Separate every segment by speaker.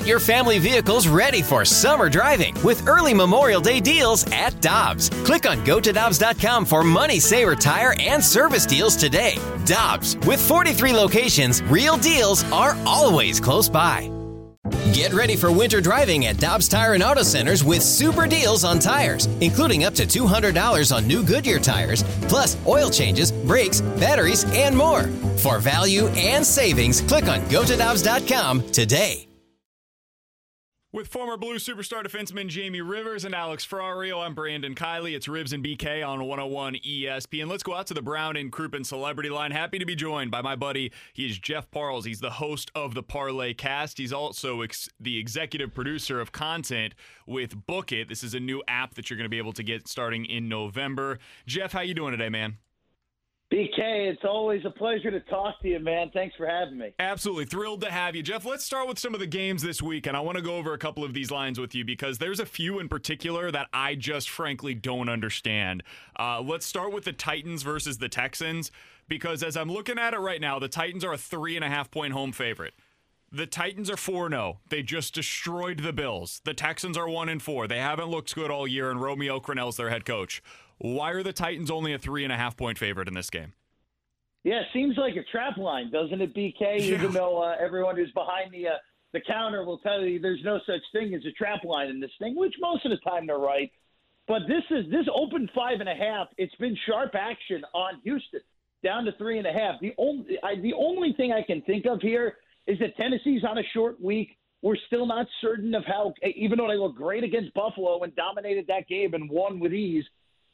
Speaker 1: Get your family vehicles ready for summer driving with early Memorial Day deals at Dobbs. Click on gotodobbs.com for money saver tire and service deals today. Dobbs, with 43 locations, real deals are always close by. Get ready for winter driving at Dobbs Tire and Auto Centers with super deals on tires, including up to $200 on new Goodyear tires, plus oil changes, brakes, batteries, and more. For value and savings, click on gotodobbs.com today.
Speaker 2: With former Blue superstar defenseman Jamie Rivers and Alex Ferrario, I'm Brandon Kiley. It's Ribs and BK on 101 ESPN. Let's go out to the Brown and Crouppen Celebrity Line. Happy to be joined by my buddy. He is Jeff Parles. He's the host of the Parlay Cast. He's also ex- the executive producer of content with Book It. This is a new app that you're going to be able to get starting in November. Jeff, how you doing today, man?
Speaker 3: BK, it's always a pleasure to talk to you, man. Thanks for having me.
Speaker 2: Absolutely thrilled to have you, Jeff. Let's start with some of the games this week, and I want to go over a couple of these lines with you because there's a few in particular that I just frankly don't understand. Uh, let's start with the Titans versus the Texans because as I'm looking at it right now, the Titans are a three and a half point home favorite. The Titans are 4 0. They just destroyed the Bills. The Texans are 1 and 4. They haven't looked good all year, and Romeo Crennel's their head coach. Why are the Titans only a three and a half point favorite in this game?
Speaker 3: Yeah, seems like a trap line, doesn't it, BK? Yeah. Even though uh, everyone who's behind the uh, the counter will tell you there's no such thing as a trap line in this thing, which most of the time they're right. But this is this open five and a half. It's been sharp action on Houston down to three and a half. The only I, the only thing I can think of here is that Tennessee's on a short week. We're still not certain of how, even though they looked great against Buffalo and dominated that game and won with ease,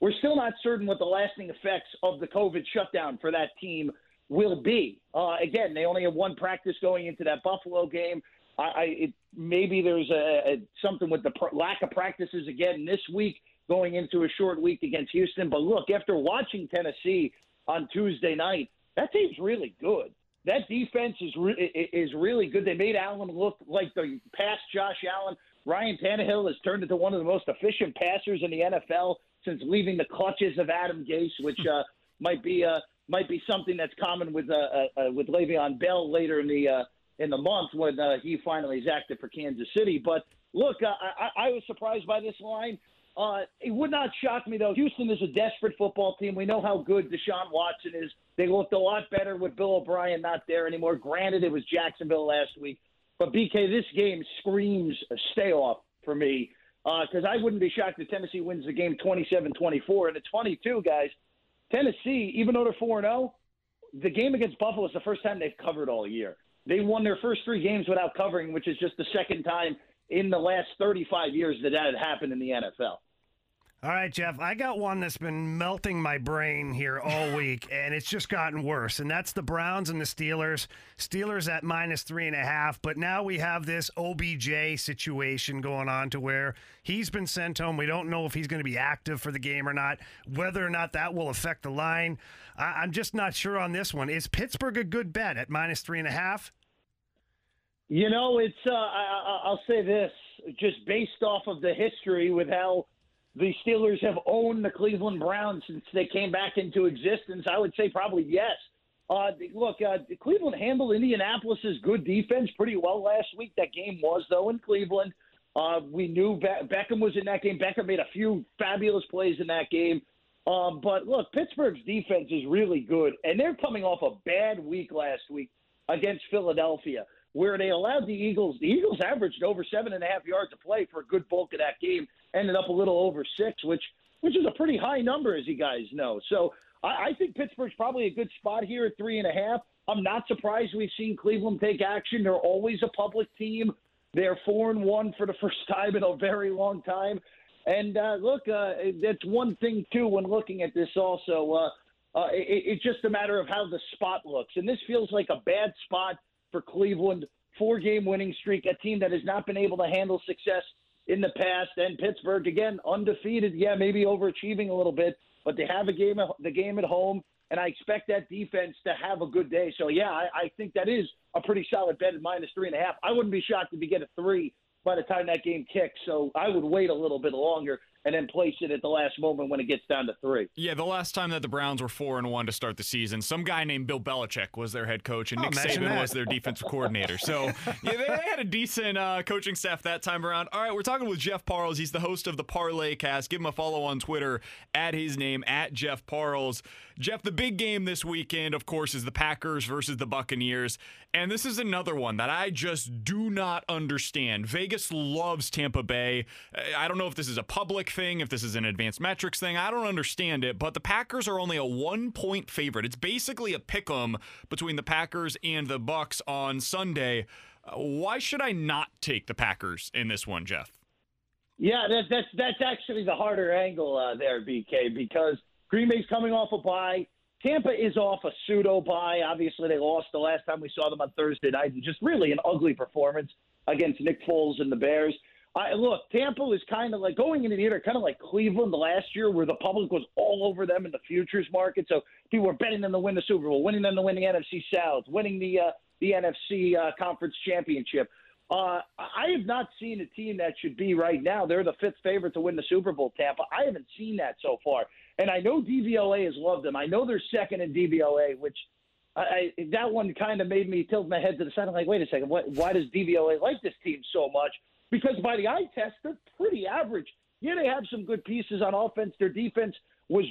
Speaker 3: we're still not certain what the lasting effects of the COVID shutdown for that team will be. Uh, again, they only have one practice going into that Buffalo game. I, I it, maybe there's a, a something with the pr- lack of practices again this week going into a short week against Houston. But look, after watching Tennessee on Tuesday night, that team's really good that defense is re- is really good. They made Allen look like the past Josh Allen. Ryan Tannehill has turned into one of the most efficient passers in the NFL since leaving the clutches of Adam Gase, which uh, might be uh, might be something that's common with uh, uh, uh with Le'Veon Bell later in the uh, in the month when uh, he finally is active for Kansas City. But look, uh, I, I was surprised by this line. Uh, it would not shock me though. Houston is a desperate football team. We know how good Deshaun Watson is. They looked a lot better with Bill O'Brien not there anymore. Granted, it was Jacksonville last week, but BK, this game screams a stay off for me because uh, I wouldn't be shocked if Tennessee wins the game 27-24. And it's funny too, guys. Tennessee, even though they're 4 0, the game against Buffalo is the first time they've covered all year. They won their first three games without covering, which is just the second time in the last 35 years that that had happened in the NFL.
Speaker 4: All right, Jeff, I got one that's been melting my brain here all week, and it's just gotten worse. And that's the Browns and the Steelers. Steelers at minus three and a half, but now we have this OBJ situation going on to where he's been sent home. We don't know if he's going to be active for the game or not, whether or not that will affect the line. I- I'm just not sure on this one. Is Pittsburgh a good bet at minus three and a half?
Speaker 3: You know, it's, uh, I- I'll say this, just based off of the history with how the Steelers have owned the Cleveland Browns since they came back into existence? I would say probably yes. Uh, look, uh, Cleveland handled Indianapolis's good defense pretty well last week. That game was, though, in Cleveland. Uh, we knew Be- Beckham was in that game. Beckham made a few fabulous plays in that game. Um, but look, Pittsburgh's defense is really good, and they're coming off a bad week last week against Philadelphia where they allowed the Eagles. The Eagles averaged over seven and a half yards to play for a good bulk of that game. Ended up a little over six, which which is a pretty high number, as you guys know. So I, I think Pittsburgh's probably a good spot here at three and a half. I'm not surprised we've seen Cleveland take action. They're always a public team. They're four and one for the first time in a very long time. And uh, look, uh, that's one thing too when looking at this. Also, uh, uh, it, it's just a matter of how the spot looks, and this feels like a bad spot for Cleveland. Four game winning streak, a team that has not been able to handle success in the past. And Pittsburgh, again, undefeated. Yeah, maybe overachieving a little bit, but they have a game, the game at home. And I expect that defense to have a good day. So, yeah, I, I think that is a pretty solid bet at minus three and a half. I wouldn't be shocked if you get a three by the time that game kicks. So I would wait a little bit longer and then place it at the last moment when it gets down to three.
Speaker 2: Yeah, the last time that the Browns were four and one to start the season, some guy named Bill Belichick was their head coach, and
Speaker 4: Oh,
Speaker 2: Nick Saban
Speaker 4: that.
Speaker 2: was their defensive coordinator. So yeah, they, they had a decent uh, coaching staff that time around. All right, we're talking with Jeff Parles. He's the host of the Parlay Cast. Give him a follow on Twitter at his name at Jeff Parles. Jeff, the big game this weekend, of course, is the Packers versus the Buccaneers. And this is another one that I just do not understand. Vegas loves Tampa Bay. I don't know if this is a public thing, if this is an advanced metrics thing. I don't understand it, but the Packers are only a one point favorite. It's basically a pick 'em between the Packers and the Bucks on Sunday. Uh, why should I not take the Packers in this one, Jeff?
Speaker 3: Yeah, that, that's that's actually the harder angle uh, there, BK, because Green Bay's coming off a bye. Tampa is off a pseudo bye. Obviously, they lost the last time we saw them on Thursday night, and just really an ugly performance against Nick Foles and the Bears. I, look, Tampa is kind of like going into the year, kind of like Cleveland last year, where the public was all over them in the futures market. So people were betting them to win the Super Bowl, winning them to win the NFC South, winning the uh, the NFC uh, Conference Championship. Uh, I have not seen a team that should be right now. They're the fifth favorite to win the Super Bowl, Tampa. I haven't seen that so far. And I know DVOA has loved them. I know they're second in DVOA, which I, that one kind of made me tilt my head to the side. I'm like, wait a second, what, why does DVOA like this team so much? Because by the eye test, they're pretty average. Yeah, they have some good pieces on offense. Their defense was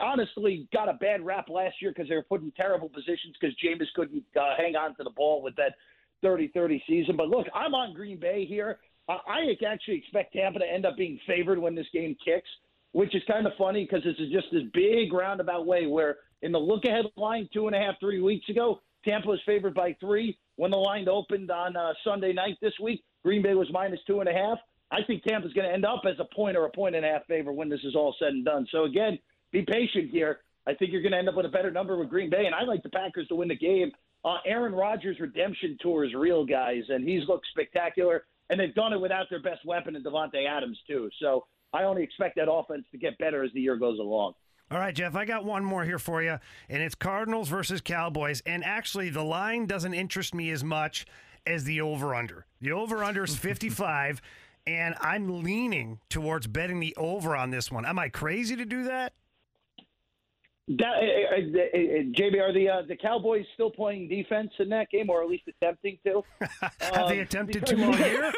Speaker 3: honestly got a bad rap last year because they were put in terrible positions because Jameis couldn't uh, hang on to the ball with that 30-30 season. But look, I'm on Green Bay here. I, I actually expect Tampa to end up being favored when this game kicks, which is kind of funny because this is just this big roundabout way where in the look-ahead line two and a half, three weeks ago, Tampa is favored by three. When the line opened on uh, Sunday night this week, Green Bay was minus two and a half. I think Tampa's going to end up as a point or a point and a half favor when this is all said and done. So again, be patient here. I think you're going to end up with a better number with Green Bay, and I like the Packers to win the game. Uh, Aaron Rodgers' redemption tour is real, guys, and he's looked spectacular. And they've done it without their best weapon in Davante Adams too. So I only expect that offense to get better as the year goes along.
Speaker 4: All right, Jeff, I got one more here for you, and it's Cardinals versus Cowboys. And actually, the line doesn't interest me as much as the over under. The over under is 55, and I'm leaning towards betting the over on this one. Am I crazy to do that?
Speaker 3: That, uh, uh, uh, JB, are the uh, the Cowboys still playing defense in that game, or at least attempting to?
Speaker 4: Have they
Speaker 3: Um,
Speaker 4: attempted
Speaker 3: because-
Speaker 4: to all year?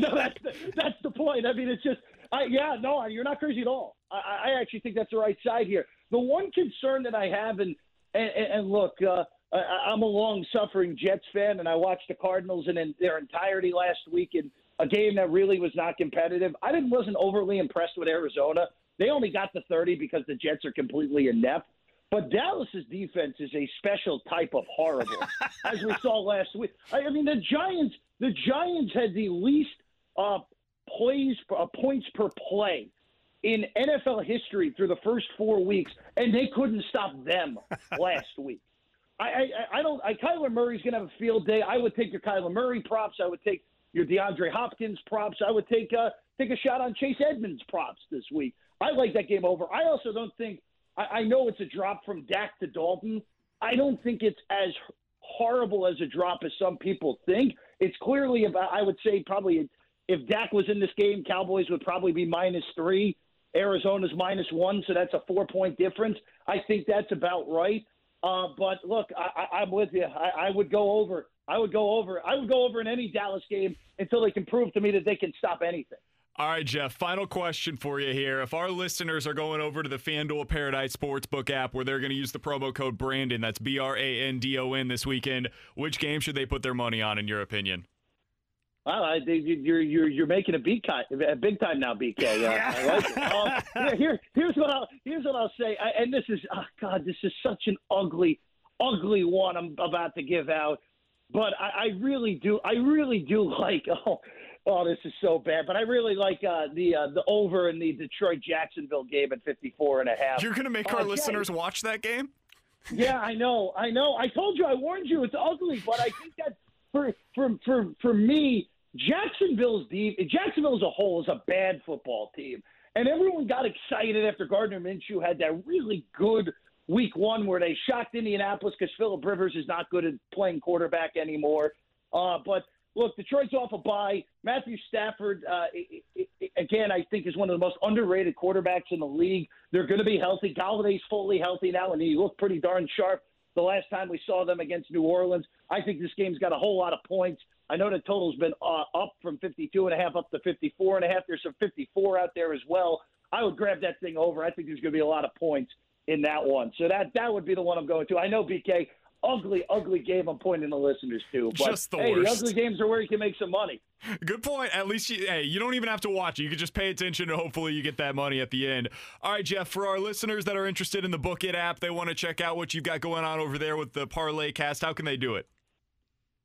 Speaker 3: no, that's the, that's the point. I mean, it's just, I, yeah, no, you're not crazy at all. I, I actually think that's the right side here. The one concern that I have, and and, and look, uh, I, I'm a long-suffering Jets fan, and I watched the Cardinals in, in their entirety last week in a game that really was not competitive. I didn't wasn't overly impressed with Arizona. They only got the 30 because the Jets are completely inept. But Dallas's defense is a special type of horrible, as we saw last week. I, I mean, the Giants, the Giants had the least uh, plays uh, points per play in NFL history through the first four weeks, and they couldn't stop them last week. I, I, I don't. I, Kyler Murray's going to have a field day. I would take your Kyler Murray props. I would take your DeAndre Hopkins props. I would take uh, take a shot on Chase Edmonds props this week. I like that game over. I also don't think. I, I know it's a drop from Dak to Dalton. I don't think it's as horrible as a drop as some people think. It's clearly about. I would say probably if Dak was in this game, Cowboys would probably be minus three. Arizona's minus one, so that's a four point difference. I think that's about right. Uh, but look, I, I'm with you. I, I would go over. I would go over. I would go over in any Dallas game until they can prove to me that they can stop anything.
Speaker 2: All right, Jeff, final question for you here. If our listeners are going over to the FanDuel Paradise Sportsbook app where they're going to use the promo code Brandon, that's B R A N D O N this weekend, which game should they put their money on, in your opinion?
Speaker 3: Well, I think you're you're you're making a big time, a big time now, BK. Uh, I like it. Um, yeah, here, here's what I'll here's what I'll say, I, and this is oh God, this is such an ugly, ugly one I'm about to give out, but I, I really do, I really do like. Oh, oh, this is so bad, but I really like uh, the uh, the over in the Detroit Jacksonville game at 54 and a half.
Speaker 2: You're going to make
Speaker 3: Oh,
Speaker 2: our
Speaker 3: yeah.
Speaker 2: listeners watch that game?
Speaker 3: Yeah, I know, I know. I told you, I warned you. It's ugly, but I think that for for for for me, Jacksonville's deep. Jacksonville as a whole is a bad football team, and everyone got excited after Gardner Minshew had that really good week one where they shocked Indianapolis because Philip Rivers is not good at playing quarterback anymore. Uh, but look, Detroit's off a bye. Matthew Stafford, uh, again, I think is one of the most underrated quarterbacks in the league. They're going to be healthy. Golladay's fully healthy now, and he looked pretty darn sharp the last time we saw them against New Orleans. I think this game's got a whole lot of points. I know the total's been uh, up from 52 and a half up to 54 and a half. There's some 54 out there as well. I would grab that thing over. I think there's going to be a lot of points in that one. So that that would be the one I'm going to. I know BK ugly, ugly game I'm pointing the listeners to. But
Speaker 2: just the
Speaker 3: hey,
Speaker 2: worst.
Speaker 3: the ugly games are where you can make some money.
Speaker 2: Good point. At least you, hey, you don't even have to watch it. You can just pay attention and hopefully you get that money at the end. All right, Jeff, for our listeners that are interested in the Book It app, they want to check out what you've got going on over there with the Parlay Cast. How can they do it?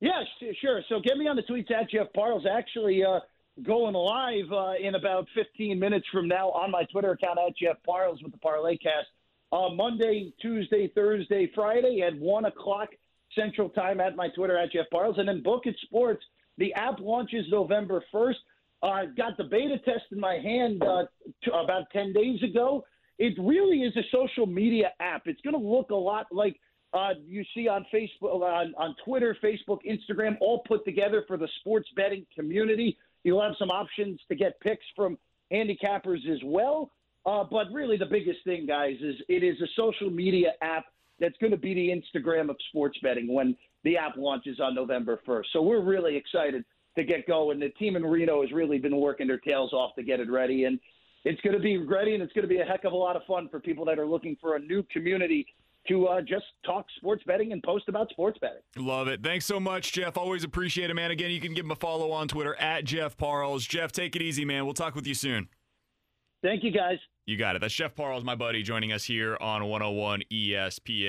Speaker 3: Yeah, sure. So get me on the tweets at Jeff Parles. Actually, uh, going live uh, in about 15 minutes from now on my Twitter account at Jeff Parles with the Parlay Cast. Uh, Monday, Tuesday, Thursday, Friday at 1 o'clock Central Time at my Twitter at Jeff Parles. And then Book It Sports, the app launches November 1st. I uh, got the beta test in my hand uh, t- about 10 days ago. It really is a social media app. It's going to look a lot like uh, you see on Facebook, on, on Twitter, Facebook, Instagram, all put together for the sports betting community. You'll have some options to get picks from handicappers as well. Uh, but really, the biggest thing, guys, is it is a social media app that's going to be the Instagram of sports betting when the app launches on November 1st. So we're really excited to get going. The team in Reno has really been working their tails off to get it ready, and it's going to be ready, and it's going to be a heck of a lot of fun for people that are looking for a new community to uh, just talk sports betting and post about sports betting.
Speaker 2: Love it. Thanks so much, Jeff. Always appreciate it, man. Again, you can give him a follow on Twitter at Jeff Parles. Jeff, take it easy, man. We'll talk with you soon.
Speaker 3: Thank you, guys.
Speaker 2: You got it. That's Jeff Parles, my buddy, joining us here on 101 ESPN.